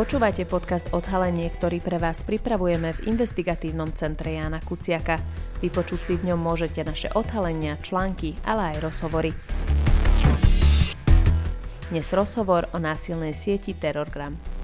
Počúvate podcast Odhalenie, ktorý pre vás pripravujeme v investigatívnom centre Jána Kuciaka. Vypočuť si v ňom môžete naše odhalenia, články, ale aj rozhovory. Dnes rozhovor o násilnej sieti Terrorgram.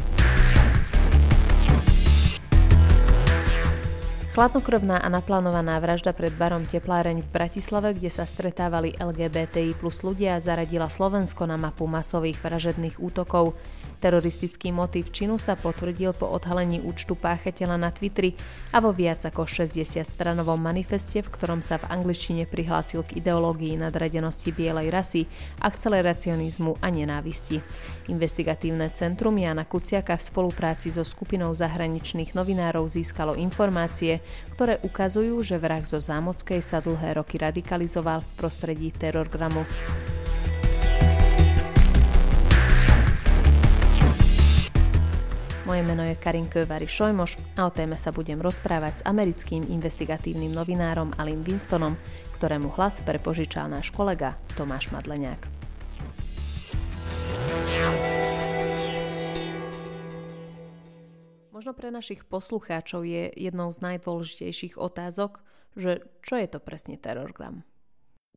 Chladnokrvná a naplánovaná vražda pred barom Tepláreň v Bratislave, kde sa stretávali LGBTI plus ľudia, zaradila Slovensko na mapu masových vražedných útokov. Teroristický motív činu sa potvrdil po odhalení účtu páchateľa na Twitteri a vo viac ako 60-stranovom manifeste, v ktorom sa v angličtine prihlásil k ideológii nadradenosti bielej rasy, akceleracionizmu a nenávisti. Investigatívne centrum Jana Kuciaka v spolupráci so skupinou zahraničných novinárov získalo informácie, ktoré ukazujú, že vrah zo Zámockej sa dlhé roky radikalizoval v prostredí terorgramu. Moje meno je Karin Kövary Šojmoš a o téme sa budem rozprávať s americkým investigatívnym novinárom Alim Winstonom, ktorému hlas prepožičal náš kolega Tomáš Madleniak. Možno pre našich poslucháčov je jednou z najdôležitejších otázok, že čo je to presne terorgram?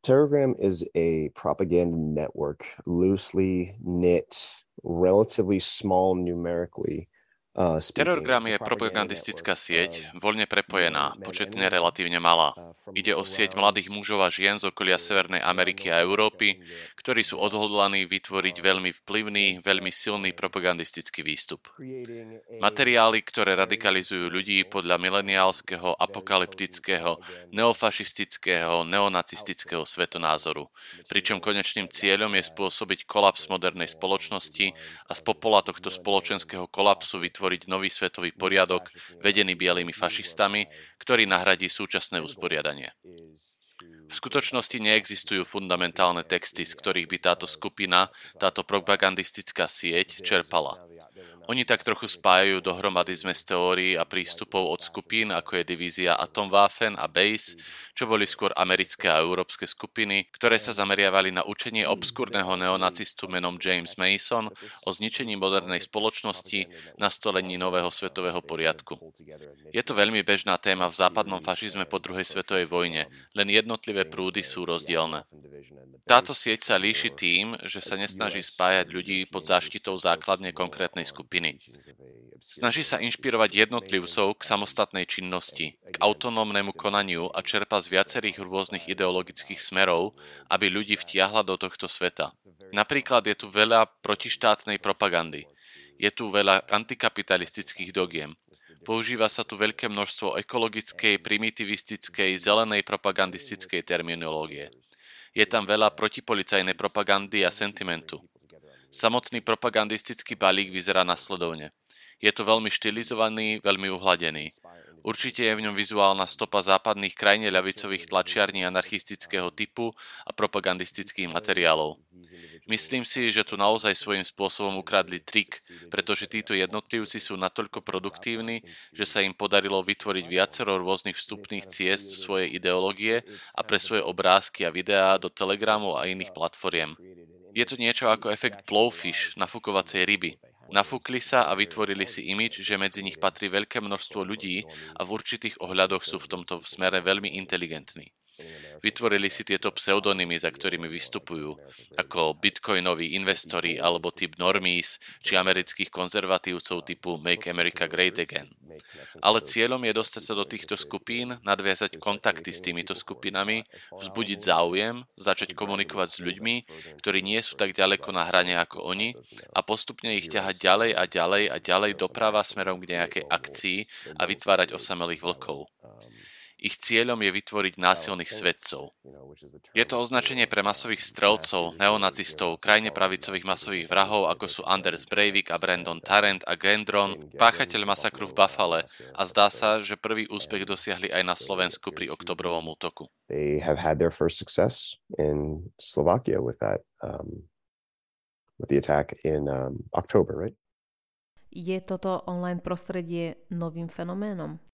Terrorgram is a propaganda network loosely knit, relatively small numerically Terorgram je propagandistická sieť, voľne prepojená, početne relatívne malá. Ide o sieť mladých mužov a žien z okolia Severnej Ameriky a Európy, ktorí sú odhodlaní vytvoriť veľmi vplyvný, veľmi silný propagandistický výstup. Materiály, ktoré radikalizujú ľudí podľa mileniálskeho, apokalyptického, neofašistického, neonacistického svetonázoru, pričom konečným cieľom je spôsobiť kolaps modernej spoločnosti a z popola tohto spoločenského kolapsu vytvoriť vytvoriť nový svetový poriadok vedený bielými fašistami, ktorý nahradí súčasné usporiadanie. V skutočnosti neexistujú fundamentálne texty, z ktorých by táto skupina, táto propagandistická sieť čerpala. Oni tak trochu spájajú dohromady zmes teórií a prístupov od skupín, ako je divízia Atomwaffen a Base, čo boli skôr americké a európske skupiny, ktoré sa zameriavali na učenie obskúrneho neonacistu menom James Mason o zničení modernej spoločnosti, nastolení nového svetového poriadku. Je to veľmi bežná téma v západnom fašizme po druhej svetovej vojne, len jednotlivé prúdy sú rozdielne. Táto sieť sa líši tým, že sa nesnaží spájať ľudí pod záštitou základne konkrétnej skupiny skupiny. Snaží sa inšpirovať jednotlivcov k samostatnej činnosti, k autonómnemu konaniu a čerpa z viacerých rôznych ideologických smerov, aby ľudí vtiahla do tohto sveta. Napríklad je tu veľa protištátnej propagandy. Je tu veľa antikapitalistických dogiem. Používa sa tu veľké množstvo ekologickej, primitivistickej, zelenej propagandistickej terminológie. Je tam veľa protipolicajnej propagandy a sentimentu. Samotný propagandistický balík vyzerá nasledovne. Je to veľmi štilizovaný, veľmi uhladený. Určite je v ňom vizuálna stopa západných krajine ľavicových tlačiarní anarchistického typu a propagandistických materiálov. Myslím si, že tu naozaj svojím spôsobom ukradli trik, pretože títo jednotlivci sú natoľko produktívni, že sa im podarilo vytvoriť viacero rôznych vstupných ciest svojej ideológie a pre svoje obrázky a videá do Telegramu a iných platformiem. Je to niečo ako efekt blowfish, nafúkovacej ryby. Nafúkli sa a vytvorili si imič, že medzi nich patrí veľké množstvo ľudí a v určitých ohľadoch sú v tomto smere veľmi inteligentní. Vytvorili si tieto pseudonymy, za ktorými vystupujú, ako bitcoinoví investori alebo typ normies či amerických konzervatívcov typu Make America Great Again. Ale cieľom je dostať sa do týchto skupín, nadviazať kontakty s týmito skupinami, vzbudiť záujem, začať komunikovať s ľuďmi, ktorí nie sú tak ďaleko na hrane ako oni a postupne ich ťahať ďalej a ďalej a ďalej doprava smerom k nejakej akcii a vytvárať osamelých vlkov. Ich cieľom je vytvoriť násilných svedcov. Je to označenie pre masových strelcov, neonacistov, krajne pravicových masových vrahov, ako sú Anders Breivik a Brandon Tarrant a Gendron, páchateľ masakru v Buffale a zdá sa, že prvý úspech dosiahli aj na Slovensku pri oktobrovom útoku. Um, um? Je toto online prostredie novým fenoménom?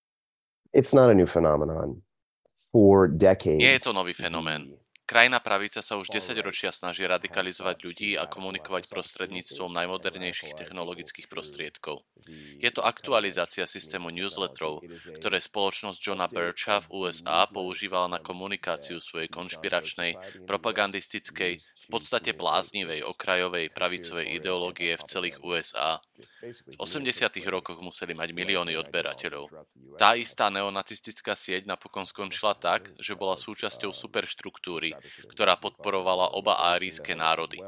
It's not a new phenomenon. For decades. Nie je to nový fenomén. Krajná pravica sa už 10 ročia snaží radikalizovať ľudí a komunikovať prostredníctvom najmodernejších technologických prostriedkov. Je to aktualizácia systému newsletterov, ktoré spoločnosť Johna Bircha v USA používala na komunikáciu svojej konšpiračnej, propagandistickej, v podstate bláznivej okrajovej pravicovej ideológie v celých USA. V 80. rokoch museli mať milióny odberateľov. Tá istá neonacistická sieť napokon skončila tak, že bola súčasťou superštruktúry, ktorá podporovala oba árijské národy.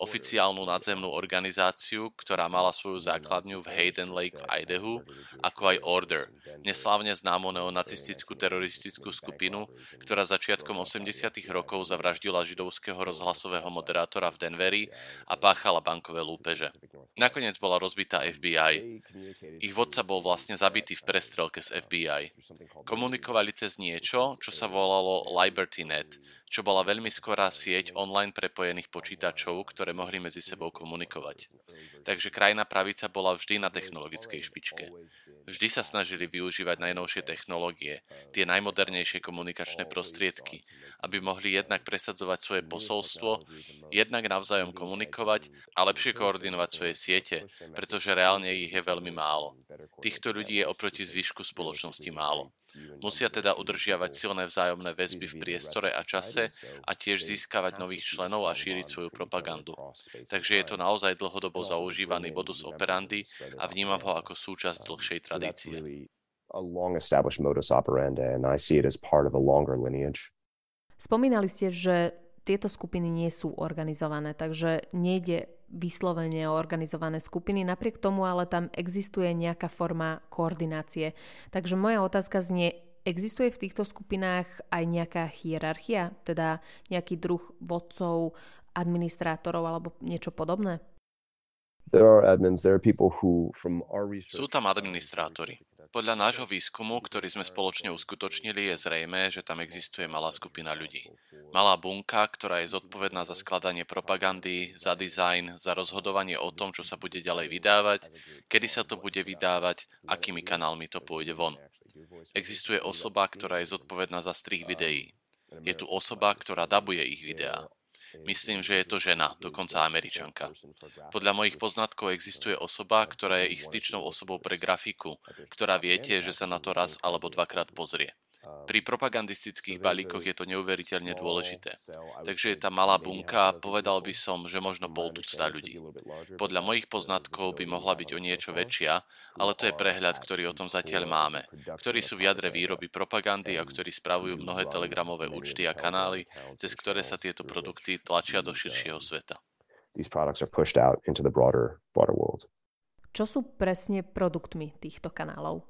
Oficiálnu nadzemnú organizáciu, ktorá mala svoju základňu v Hayden Lake v Idahu, ako aj Order, neslávne známu neonacistickú teroristickú skupinu, ktorá začiatkom 80. rokov zavraždila židovského rozhlasového moderátora v Denveri a páchala bankové lúpeže. Nakoniec bola rozbitá FBI. Ich vodca bol vlastne zabitý v prestrelke z FBI. Komunikovali cez niečo, čo sa volalo LibertyNet, čo bola veľmi skorá sieť online prepojených počítačov, ktoré mohli medzi sebou komunikovať. Takže krajná pravica bola vždy na technologickej špičke. Vždy sa snažili využívať najnovšie technológie, tie najmodernejšie komunikačné prostriedky, aby mohli jednak presadzovať svoje posolstvo, jednak navzájom komunikovať a lepšie koordinovať svoje siete, pretože reálne ich je veľmi málo. Týchto ľudí je oproti zvyšku spoločnosti málo. Musia teda udržiavať silné vzájomné väzby v priestore a čase a tiež získavať nových členov a šíriť svoju propagandu. Takže je to naozaj dlhodobo zaužívaný modus operandi a vnímam ho ako súčasť dlhšej tradície. Spomínali ste, že tieto skupiny nie sú organizované, takže nejde vyslovene organizované skupiny, napriek tomu ale tam existuje nejaká forma koordinácie. Takže moja otázka znie, existuje v týchto skupinách aj nejaká hierarchia, teda nejaký druh vodcov, administrátorov alebo niečo podobné? Sú tam administrátori. Podľa nášho výskumu, ktorý sme spoločne uskutočnili, je zrejme, že tam existuje malá skupina ľudí. Malá bunka, ktorá je zodpovedná za skladanie propagandy, za dizajn, za rozhodovanie o tom, čo sa bude ďalej vydávať, kedy sa to bude vydávať, akými kanálmi to pôjde von. Existuje osoba, ktorá je zodpovedná za strih videí. Je tu osoba, ktorá dabuje ich videá. Myslím, že je to žena, dokonca američanka. Podľa mojich poznatkov existuje osoba, ktorá je ich styčnou osobou pre grafiku, ktorá viete, že sa na to raz alebo dvakrát pozrie. Pri propagandistických balíkoch je to neuveriteľne dôležité. Takže je tá malá bunka, povedal by som, že možno pol tucta ľudí. Podľa mojich poznatkov by mohla byť o niečo väčšia, ale to je prehľad, ktorý o tom zatiaľ máme, ktorí sú v jadre výroby propagandy a ktorí spravujú mnohé telegramové účty a kanály, cez ktoré sa tieto produkty tlačia do širšieho sveta. Čo sú presne produktmi týchto kanálov?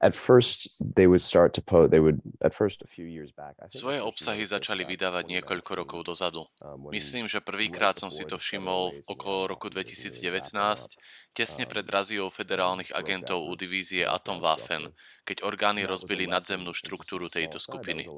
At first they would start to post they would at first a few years back Svoje obsahy začali vydávať niekoľko rokov dozadu. Myslím, že prvýkrát som si to všimol v okolo roku 2019, tesne pred raziou federálnych agentov u divízie Atomwaffen, keď orgány rozbili nadzemnú štruktúru tejto skupiny.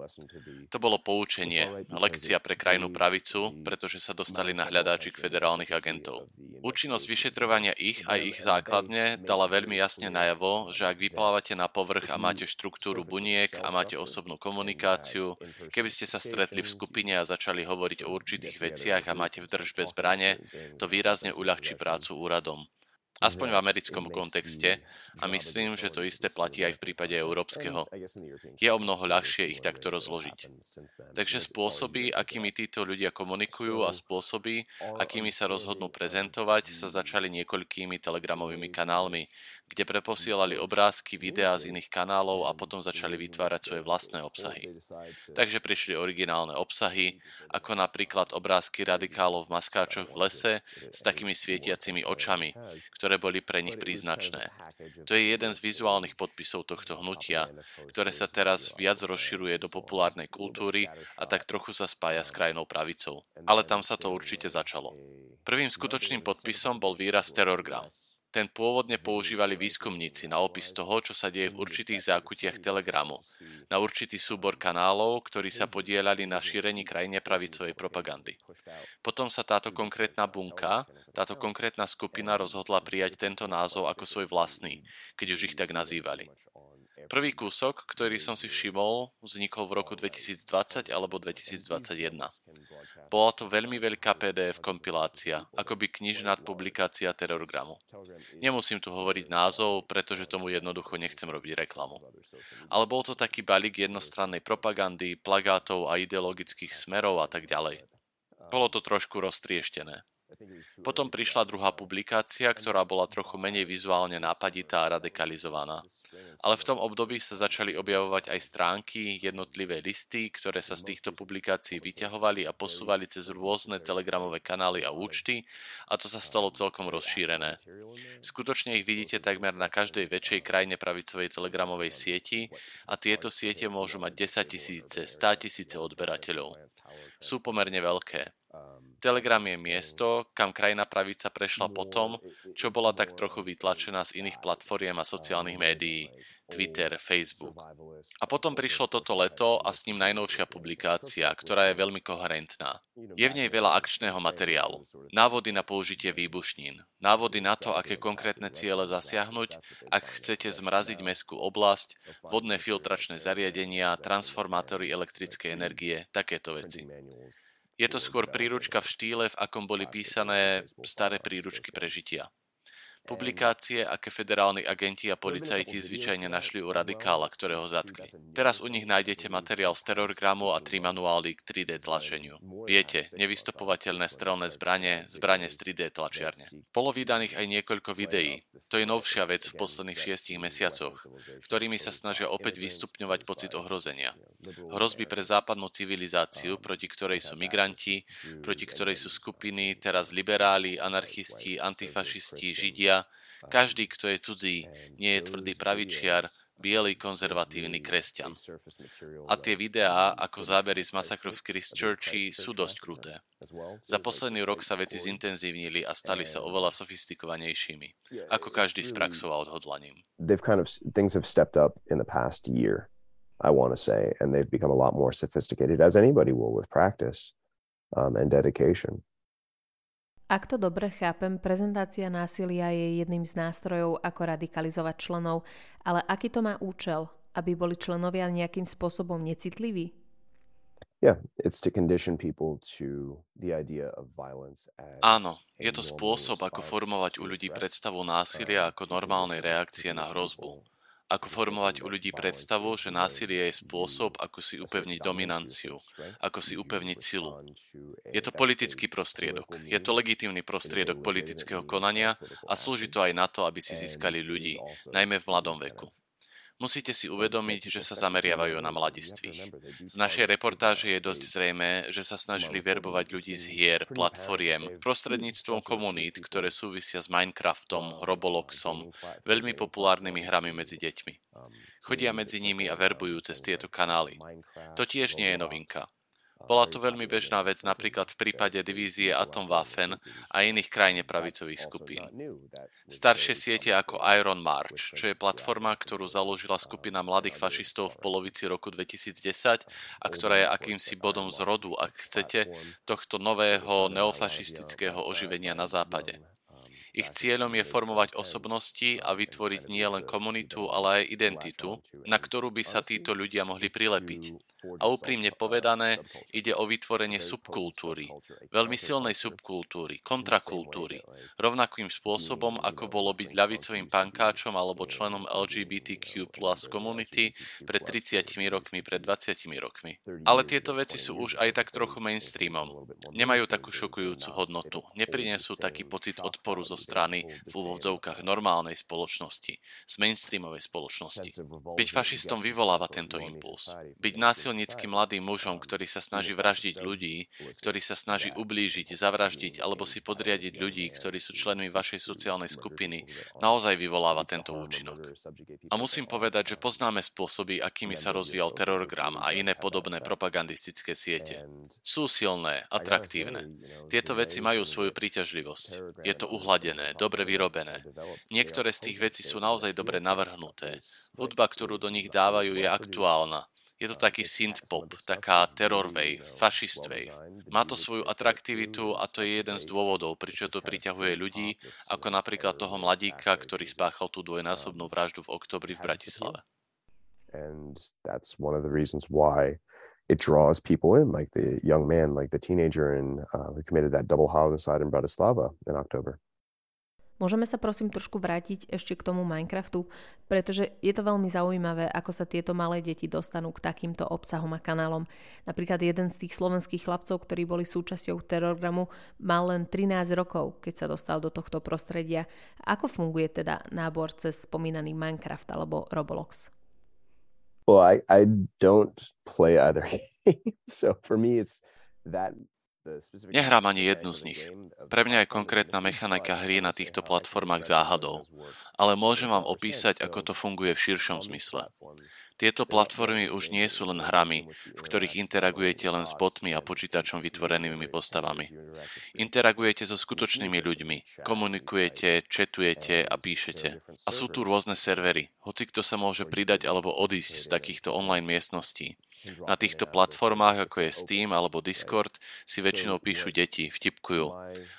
To bolo poučenie, lekcia pre krajnú pravicu, pretože sa dostali na hľadáčik federálnych agentov. Účinnosť vyšetrovania ich a ich základne dala veľmi jasne najavo, že ak vyplávate na povrch a máte štruktúru buniek a máte osobnú komunikáciu, keby ste sa stretli v skupine a začali hovoriť o určitých veciach a máte v držbe zbrane, to výrazne uľahčí prácu úradom aspoň v americkom kontexte a myslím, že to isté platí aj v prípade európskeho. Je o mnoho ľahšie ich takto rozložiť. Takže spôsoby, akými títo ľudia komunikujú a spôsoby, akými sa rozhodnú prezentovať, sa začali niekoľkými telegramovými kanálmi, kde preposielali obrázky, videá z iných kanálov a potom začali vytvárať svoje vlastné obsahy. Takže prišli originálne obsahy, ako napríklad obrázky radikálov v maskáčoch v lese s takými svietiacimi očami, ktoré boli pre nich príznačné. To je jeden z vizuálnych podpisov tohto hnutia, ktoré sa teraz viac rozširuje do populárnej kultúry a tak trochu sa spája s krajnou pravicou. Ale tam sa to určite začalo. Prvým skutočným podpisom bol výraz terorgram. Ten pôvodne používali výskumníci na opis toho, čo sa deje v určitých zákutiach Telegramu, na určitý súbor kanálov, ktorí sa podielali na šírení krajine pravicovej propagandy. Potom sa táto konkrétna bunka, táto konkrétna skupina rozhodla prijať tento názov ako svoj vlastný, keď už ich tak nazývali. Prvý kúsok, ktorý som si všimol, vznikol v roku 2020 alebo 2021. Bola to veľmi veľká PDF kompilácia, akoby knižná publikácia Terrorgramu. Nemusím tu hovoriť názov, pretože tomu jednoducho nechcem robiť reklamu. Ale bol to taký balík jednostrannej propagandy, plagátov a ideologických smerov a tak ďalej. Bolo to trošku roztrieštené. Potom prišla druhá publikácia, ktorá bola trochu menej vizuálne nápaditá a radikalizovaná. Ale v tom období sa začali objavovať aj stránky, jednotlivé listy, ktoré sa z týchto publikácií vyťahovali a posúvali cez rôzne telegramové kanály a účty a to sa stalo celkom rozšírené. Skutočne ich vidíte takmer na každej väčšej krajine pravicovej telegramovej sieti a tieto siete môžu mať 10 tisíce, 100 tisíce odberateľov. Sú pomerne veľké. Telegram je miesto, kam krajná pravica prešla potom, čo bola tak trochu vytlačená z iných platformiem a sociálnych médií, Twitter, Facebook. A potom prišlo toto leto a s ním najnovšia publikácia, ktorá je veľmi koherentná. Je v nej veľa akčného materiálu. Návody na použitie výbušnín, návody na to, aké konkrétne ciele zasiahnuť, ak chcete zmraziť mestskú oblasť, vodné filtračné zariadenia, transformátory elektrickej energie, takéto veci. Je to skôr príručka v štýle, v akom boli písané staré príručky prežitia. Publikácie, aké federálni agenti a policajti zvyčajne našli u radikála, ktorého zatkli. Teraz u nich nájdete materiál z terorgramu a tri manuály k 3D tlačeniu. Viete, nevystopovateľné strelné zbranie, zbranie z 3D tlačiarne. Bolo vydaných aj niekoľko videí. To je novšia vec v posledných šiestich mesiacoch, ktorými sa snažia opäť vystupňovať pocit ohrozenia. Hrozby pre západnú civilizáciu, proti ktorej sú migranti, proti ktorej sú skupiny, teraz liberáli, anarchisti, antifašisti, židia, každý, kto je cudzí, nie je tvrdý pravičiar, biely konzervatívny kresťan. A tie videá ako zábery z masakru v Christchurchi sú dosť kruté. Za posledný rok sa veci zintenzívnili a stali sa oveľa sofistikovanejšími, ako každý s praxou a odhodlaním. I want to say, and they've become a lot more sophisticated, as anybody will with practice um, and dedication. Ak to dobre chápem, prezentácia násilia je jedným z nástrojov, ako radikalizovať členov, ale aký to má účel? Aby boli členovia nejakým spôsobom necitliví? Áno, je to spôsob, ako formovať u ľudí predstavu násilia ako normálnej reakcie na hrozbu ako formovať u ľudí predstavu, že násilie je spôsob, ako si upevniť dominanciu, ako si upevniť silu. Je to politický prostriedok. Je to legitímny prostriedok politického konania a slúži to aj na to, aby si získali ľudí, najmä v mladom veku. Musíte si uvedomiť, že sa zameriavajú na mladistvých. Z našej reportáže je dosť zrejme, že sa snažili verbovať ľudí z hier, platformiem, prostredníctvom komunít, ktoré súvisia s Minecraftom, Robloxom, veľmi populárnymi hrami medzi deťmi. Chodia medzi nimi a verbujú cez tieto kanály. To tiež nie je novinka. Bola to veľmi bežná vec napríklad v prípade divízie Atomwaffen a iných krajine pravicových skupín. Staršie siete ako Iron March, čo je platforma, ktorú založila skupina mladých fašistov v polovici roku 2010 a ktorá je akýmsi bodom zrodu, ak chcete, tohto nového neofašistického oživenia na západe. Ich cieľom je formovať osobnosti a vytvoriť nielen komunitu, ale aj identitu, na ktorú by sa títo ľudia mohli prilepiť. A úprimne povedané, ide o vytvorenie subkultúry, veľmi silnej subkultúry, kontrakultúry, rovnakým spôsobom, ako bolo byť ľavicovým pankáčom alebo členom LGBTQ plus komunity pred 30 rokmi, pred 20 rokmi. Ale tieto veci sú už aj tak trochu mainstreamom. Nemajú takú šokujúcu hodnotu, neprinesú taký pocit odporu zo strany v úvodzovkách normálnej spoločnosti, z mainstreamovej spoločnosti. Byť fašistom vyvoláva tento impuls. Byť násil násilnícky mladým mužom, ktorý sa snaží vraždiť ľudí, ktorý sa snaží ublížiť, zavraždiť alebo si podriadiť ľudí, ktorí sú členmi vašej sociálnej skupiny, naozaj vyvoláva tento účinok. A musím povedať, že poznáme spôsoby, akými sa rozvíjal terorgram a iné podobné propagandistické siete. Sú silné, atraktívne. Tieto veci majú svoju príťažlivosť. Je to uhladené, dobre vyrobené. Niektoré z tých vecí sú naozaj dobre navrhnuté. Hudba, ktorú do nich dávajú, je aktuálna. Je to taký synth-pop, taká terror wave, fašist wave. Má to svoju atraktivitu a to je jeden z dôvodov, prečo to priťahuje ľudí, ako napríklad toho mladíka, ktorý spáchal tú dvojnásobnú vraždu v oktobri v Bratislave. And that's one of the reasons why it draws people in, like the young man, like the teenager in, uh, who committed that double homicide in Bratislava in October. Môžeme sa prosím trošku vrátiť ešte k tomu Minecraftu, pretože je to veľmi zaujímavé, ako sa tieto malé deti dostanú k takýmto obsahom a kanálom. Napríklad jeden z tých slovenských chlapcov, ktorí boli súčasťou terorgramu, mal len 13 rokov, keď sa dostal do tohto prostredia. Ako funguje teda nábor cez spomínaný Minecraft alebo Roblox? Well, I, I don't play either game. so for me it's that Nehrám ani jednu z nich. Pre mňa je konkrétna mechanika hry na týchto platformách záhadou, ale môžem vám opísať, ako to funguje v širšom zmysle. Tieto platformy už nie sú len hrami, v ktorých interagujete len s botmi a počítačom vytvorenými postavami. Interagujete so skutočnými ľuďmi, komunikujete, četujete a píšete. A sú tu rôzne servery. Hoci kto sa môže pridať alebo odísť z takýchto online miestností. Na týchto platformách, ako je Steam alebo Discord, si väčšinou píšu deti, vtipkujú.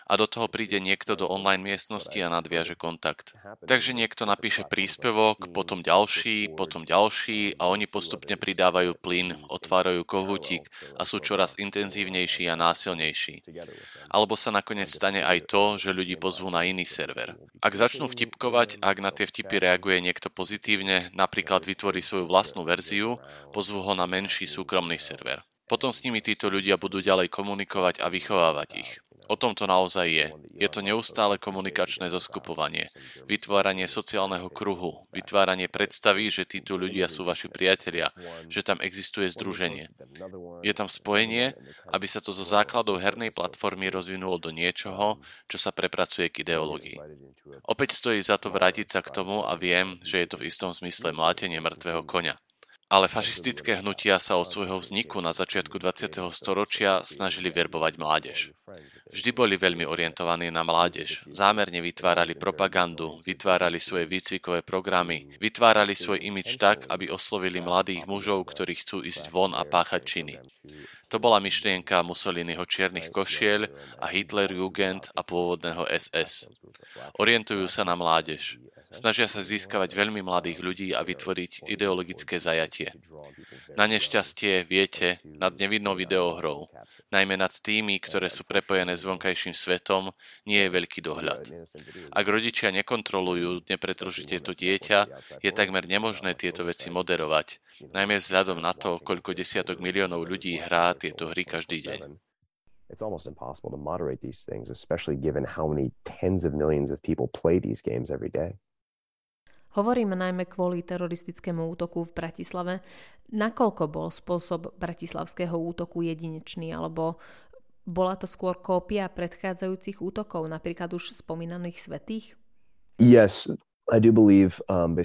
A do toho príde niekto do online miestnosti a nadviaže kontakt. Takže niekto napíše príspevok, potom ďalší, potom ďalší a oni postupne pridávajú plyn, otvárajú kohútik a sú čoraz intenzívnejší a násilnejší. Alebo sa nakoniec stane aj to, že ľudí pozvú na iný server. Ak začnú vtipkovať, ak na tie vtipy reaguje niekto pozitívne, napríklad vytvorí svoju vlastnú verziu, pozvú ho na menší menší súkromný server. Potom s nimi títo ľudia budú ďalej komunikovať a vychovávať ich. O tom to naozaj je. Je to neustále komunikačné zoskupovanie, vytváranie sociálneho kruhu, vytváranie predstavy, že títo ľudia sú vaši priatelia, že tam existuje združenie. Je tam spojenie, aby sa to zo základov hernej platformy rozvinulo do niečoho, čo sa prepracuje k ideológii. Opäť stojí za to vrátiť sa k tomu a viem, že je to v istom zmysle mlátenie mŕtvého konia. Ale fašistické hnutia sa od svojho vzniku na začiatku 20. storočia snažili verbovať mládež. Vždy boli veľmi orientovaní na mládež. Zámerne vytvárali propagandu, vytvárali svoje výcvikové programy, vytvárali svoj imič tak, aby oslovili mladých mužov, ktorí chcú ísť von a páchať činy. To bola myšlienka Mussoliniho čiernych košiel a Hitler Jugend a pôvodného SS. Orientujú sa na mládež. Snažia sa získavať veľmi mladých ľudí a vytvoriť ideologické zajatie. Na nešťastie, viete, nad nevidnou videohrou, najmä nad tými, ktoré sú prepojené s vonkajším svetom, nie je veľký dohľad. Ak rodičia nekontrolujú nepretržite to dieťa, je takmer nemožné tieto veci moderovať, najmä vzhľadom na to, koľko desiatok miliónov ľudí hrá tieto hry každý deň. it's almost impossible to moderate these things, especially given how many tens of millions of people play these games every day. Hovorím najmä kvôli teroristickému útoku v Bratislave. Nakoľko bol spôsob bratislavského útoku jedinečný, alebo bola to skôr kópia predchádzajúcich útokov, napríklad už spomínaných svetých? Yes, Um,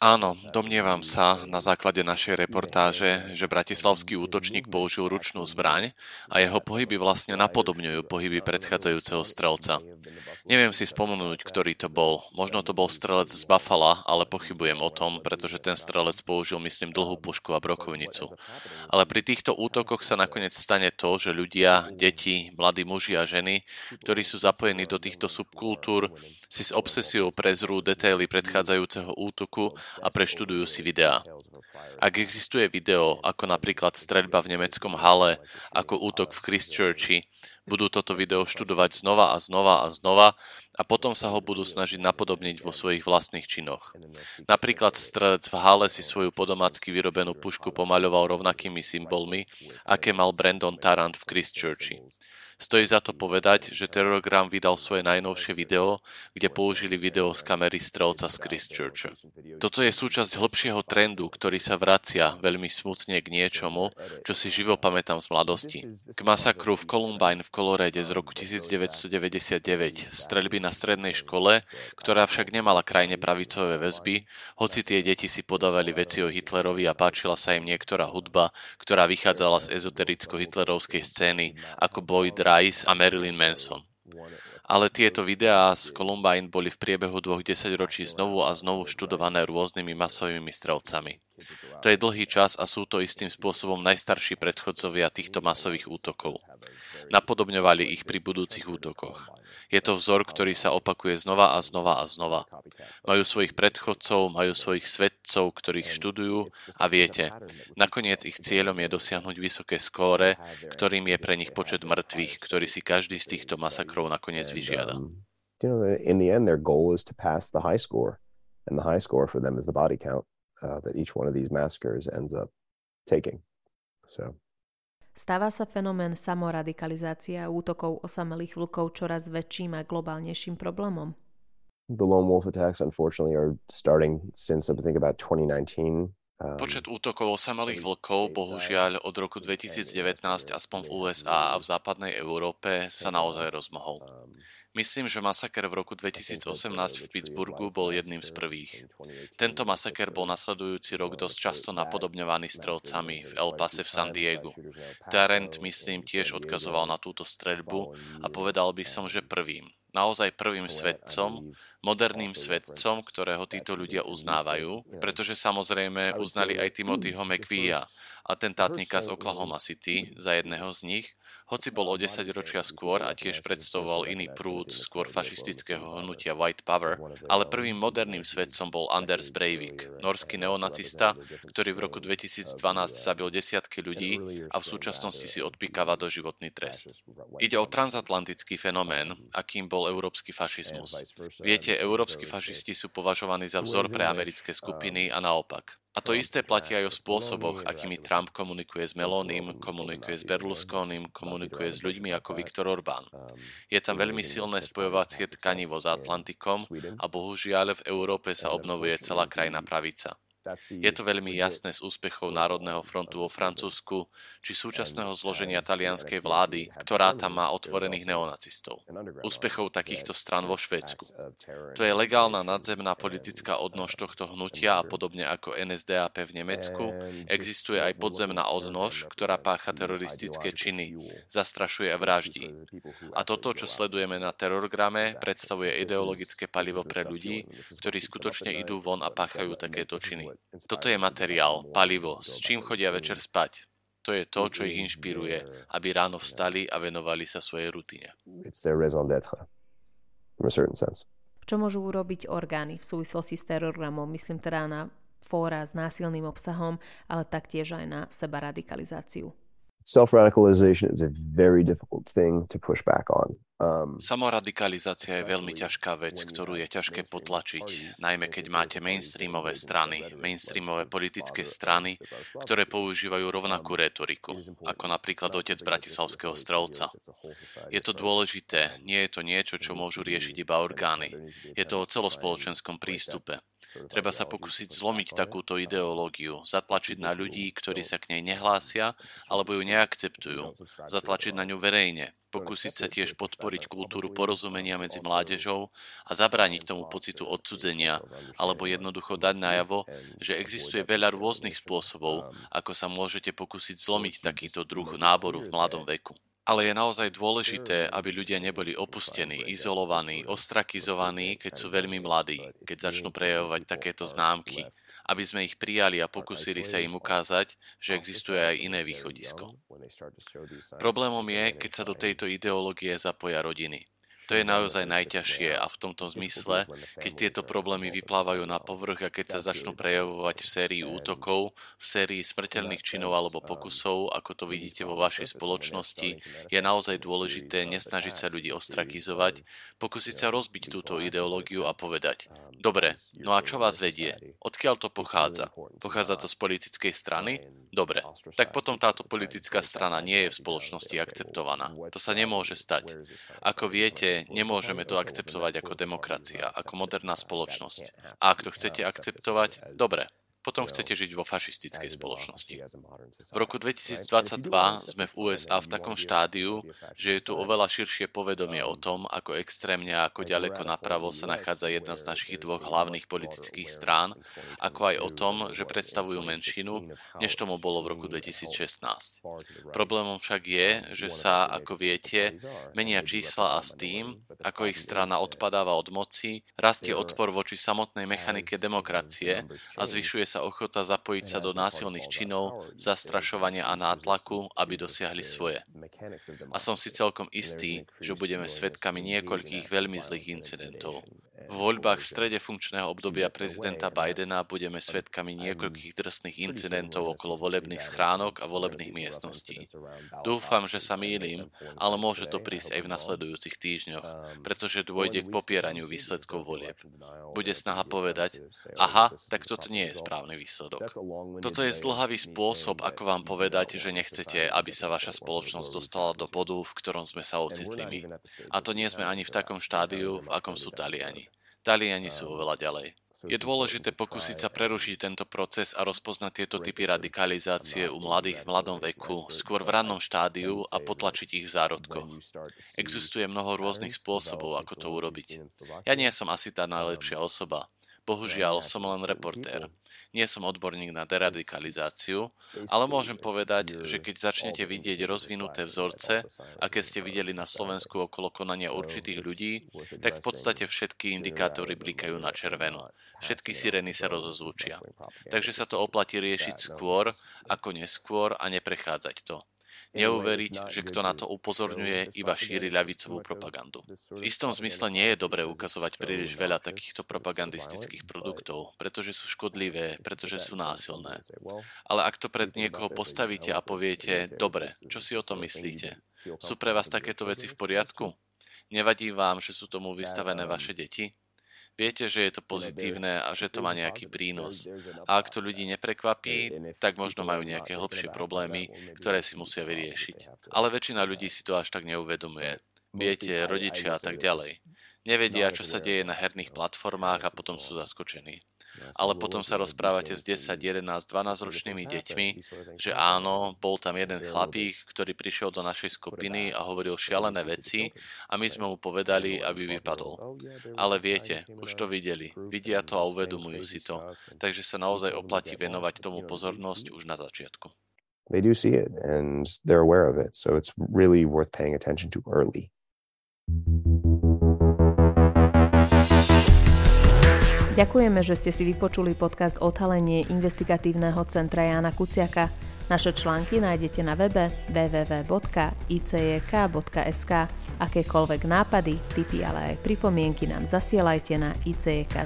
Áno, domnievam sa na základe našej reportáže, že bratislavský útočník použil ručnú zbraň a jeho pohyby vlastne napodobňujú pohyby predchádzajúceho strelca. Neviem si spomenúť, ktorý to bol. Možno to bol strelec z Buffalo, ale pochybujem o tom, pretože ten strelec použil, myslím, dlhú pušku a brokovnicu. Ale pri týchto útokoch sa nakoniec stane to, že ľudia, deti, mladí muži a ženy, ktorí sú zapojení do týchto subkultúr, si s obsesiou komisiou prezrú detaily predchádzajúceho útoku a preštudujú si videá. Ak existuje video, ako napríklad streľba v nemeckom hale, ako útok v Christchurchi, budú toto video študovať znova a znova a znova a potom sa ho budú snažiť napodobniť vo svojich vlastných činoch. Napríklad strelec v hale si svoju podomácky vyrobenú pušku pomaľoval rovnakými symbolmi, aké mal Brandon Tarrant v Christchurchi. Stojí za to povedať, že Terrorgram vydal svoje najnovšie video, kde použili video z kamery strelca z Christchurch. Toto je súčasť hĺbšieho trendu, ktorý sa vracia veľmi smutne k niečomu, čo si živo pamätám z mladosti. K masakru v Columbine v Colorade z roku 1999, streľby na strednej škole, ktorá však nemala krajne pravicové väzby, hoci tie deti si podávali veci o Hitlerovi a páčila sa im niektorá hudba, ktorá vychádzala z ezotericko-hitlerovskej scény ako Boyd Rice a Marilyn Manson. Ale tieto videá z Columbine boli v priebehu dvoch desaťročí znovu a znovu študované rôznymi masovými strelcami. To je dlhý čas a sú to istým spôsobom najstarší predchodcovia týchto masových útokov. Napodobňovali ich pri budúcich útokoch. Je to vzor, ktorý sa opakuje znova a znova a znova. Majú svojich predchodcov, majú svojich svedcov, ktorých študujú a viete, nakoniec ich cieľom je dosiahnuť vysoké skóre, ktorým je pre nich počet mŕtvych, ktorý si každý z týchto masakrov nakoniec vyžiada. You know, in the end, their goal is to pass the high score, and the high score for them is the body count uh, that each one of these massacres ends up taking. So. Stáva sa fenomén samoradikalizácia a útokov osamelých vlkov čoraz väčším a globálnejším problémom? The lone wolf attacks, unfortunately, are starting since I think about 2019. Um, Počet útokov osamelých vlkov, bohužiaľ, od roku 2019 aspoň v USA a v západnej Európe sa naozaj rozmohol. Myslím, že masaker v roku 2018 v Pittsburghu bol jedným z prvých. Tento masaker bol nasledujúci rok dosť často napodobňovaný strelcami v El Pase v San Diego. Tarrant, myslím, tiež odkazoval na túto streľbu a povedal by som, že prvým, naozaj prvým svedcom, moderným svedcom, ktorého títo ľudia uznávajú, pretože samozrejme uznali aj Timothyho McVeeha, atentátnika z Oklahoma City, za jedného z nich, hoci bol o 10 ročia skôr a tiež predstavoval iný prúd skôr fašistického hnutia White Power, ale prvým moderným svedcom bol Anders Breivik, norský neonacista, ktorý v roku 2012 zabil desiatky ľudí a v súčasnosti si odpikáva doživotný trest. Ide o transatlantický fenomén, akým bol európsky fašizmus. Viete, európsky fašisti sú považovaní za vzor pre americké skupiny a naopak. A to isté platí aj o spôsoboch, akými Trump komunikuje s Melónim, komunikuje s Berlusconim, komunikuje s ľuďmi ako Viktor Orbán. Je tam veľmi silné spojovacie tkanivo s Atlantikom a bohužiaľ v Európe sa obnovuje celá krajina pravica. Je to veľmi jasné z úspechov Národného frontu vo Francúzsku či súčasného zloženia talianskej vlády, ktorá tam má otvorených neonacistov. Úspechov takýchto stran vo Švédsku. To je legálna nadzemná politická odnož tohto hnutia a podobne ako NSDAP v Nemecku, existuje aj podzemná odnož, ktorá pácha teroristické činy, zastrašuje a vraždí. A toto, čo sledujeme na terorgrame, predstavuje ideologické palivo pre ľudí, ktorí skutočne idú von a páchajú takéto činy. Toto je materiál, palivo, s čím chodia večer spať. To je to, čo ich inšpiruje, aby ráno vstali a venovali sa svojej rutine. Čo môžu urobiť orgány v súvislosti s terorgramom? Myslím teda na fóra s násilným obsahom, ale taktiež aj na sebaradikalizáciu. Self-radicalization is a very difficult thing to push back on. Um, Samoradikalizácia je veľmi ťažká vec, ktorú je ťažké potlačiť, najmä keď máte mainstreamové strany, mainstreamové politické strany, ktoré používajú rovnakú retoriku, ako napríklad otec Bratislavského strelca. Je to dôležité, nie je to niečo, čo môžu riešiť iba orgány. Je to o celospoločenskom prístupe. Treba sa pokúsiť zlomiť takúto ideológiu, zatlačiť na ľudí, ktorí sa k nej nehlásia alebo ju neakceptujú, zatlačiť na ňu verejne, pokúsiť sa tiež podporiť kultúru porozumenia medzi mládežou a zabrániť tomu pocitu odsudzenia, alebo jednoducho dať najavo, že existuje veľa rôznych spôsobov, ako sa môžete pokúsiť zlomiť takýto druh náboru v mladom veku. Ale je naozaj dôležité, aby ľudia neboli opustení, izolovaní, ostrakizovaní, keď sú veľmi mladí, keď začnú prejavovať takéto známky, aby sme ich prijali a pokúsili sa im ukázať, že existuje aj iné východisko. Problémom je, keď sa do tejto ideológie zapoja rodiny. To je naozaj najťažšie a v tomto zmysle, keď tieto problémy vyplávajú na povrch a keď sa začnú prejavovať v sérii útokov, v sérii smrteľných činov alebo pokusov, ako to vidíte vo vašej spoločnosti, je naozaj dôležité nesnažiť sa ľudí ostrakizovať, pokúsiť sa rozbiť túto ideológiu a povedať, dobre, no a čo vás vedie? Odkiaľ to pochádza? Pochádza to z politickej strany? Dobre, tak potom táto politická strana nie je v spoločnosti akceptovaná. To sa nemôže stať. Ako viete, nemôžeme to akceptovať ako demokracia, ako moderná spoločnosť. A ak to chcete akceptovať, dobre, potom chcete žiť vo fašistickej spoločnosti. V roku 2022 sme v USA v takom štádiu, že je tu oveľa širšie povedomie o tom, ako extrémne a ako ďaleko napravo sa nachádza jedna z našich dvoch hlavných politických strán, ako aj o tom, že predstavujú menšinu, než tomu bolo v roku 2016. Problémom však je, že sa, ako viete, menia čísla a s tým, ako ich strana odpadáva od moci, rastie odpor voči samotnej mechanike demokracie a zvyšuje sa ochota zapojiť sa do násilných činov, zastrašovania a nátlaku, aby dosiahli svoje. A som si celkom istý, že budeme svedkami niekoľkých veľmi zlých incidentov. V voľbách v strede funkčného obdobia prezidenta Bidena budeme svedkami niekoľkých drsných incidentov okolo volebných schránok a volebných miestností. Dúfam, že sa mýlim, ale môže to prísť aj v nasledujúcich týždňoch, pretože dôjde k popieraniu výsledkov volieb. Bude snaha povedať, aha, tak toto nie je správny výsledok. Toto je zdlhavý spôsob, ako vám povedať, že nechcete, aby sa vaša spoločnosť dostala do bodu, v ktorom sme sa ocitli my. A to nie sme ani v takom štádiu, v akom sú Taliani. Taliani sú oveľa ďalej. Je dôležité pokúsiť sa prerušiť tento proces a rozpoznať tieto typy radikalizácie u mladých v mladom veku, skôr v rannom štádiu a potlačiť ich v zárodkoch. Existuje mnoho rôznych spôsobov, ako to urobiť. Ja nie som asi tá najlepšia osoba, Bohužiaľ, som len reportér. Nie som odborník na deradikalizáciu, ale môžem povedať, že keď začnete vidieť rozvinuté vzorce, aké ste videli na Slovensku okolo konania určitých ľudí, tak v podstate všetky indikátory blikajú na červeno. Všetky sireny sa rozozvučia. Takže sa to oplatí riešiť skôr ako neskôr a neprechádzať to. Neuveriť, že kto na to upozorňuje, iba šíri ľavicovú propagandu. V istom zmysle nie je dobré ukazovať príliš veľa takýchto propagandistických produktov, pretože sú škodlivé, pretože sú násilné. Ale ak to pred niekoho postavíte a poviete, dobre, čo si o tom myslíte? Sú pre vás takéto veci v poriadku? Nevadí vám, že sú tomu vystavené vaše deti? Viete, že je to pozitívne a že to má nejaký prínos. A ak to ľudí neprekvapí, tak možno majú nejaké hlbšie problémy, ktoré si musia vyriešiť. Ale väčšina ľudí si to až tak neuvedomuje. Viete, rodičia a tak ďalej. Nevedia, čo sa deje na herných platformách a potom sú zaskočení ale potom sa rozprávate s 10, 11, 12 ročnými deťmi, že áno, bol tam jeden chlapík, ktorý prišiel do našej skupiny a hovoril šialené veci a my sme mu povedali, aby vypadol. Ale viete, už to videli, vidia to a uvedomujú si to, takže sa naozaj oplatí venovať tomu pozornosť už na začiatku. They do see it and they're aware of it, so it's really worth paying attention to early. Ďakujeme, že ste si vypočuli podcast Odhalenie investigatívneho centra Jana Kuciaka. Naše články nájdete na webe www.icjk.sk. Akékoľvek nápady, tipy, ale aj pripomienky nám zasielajte na icjk.icjk.sk.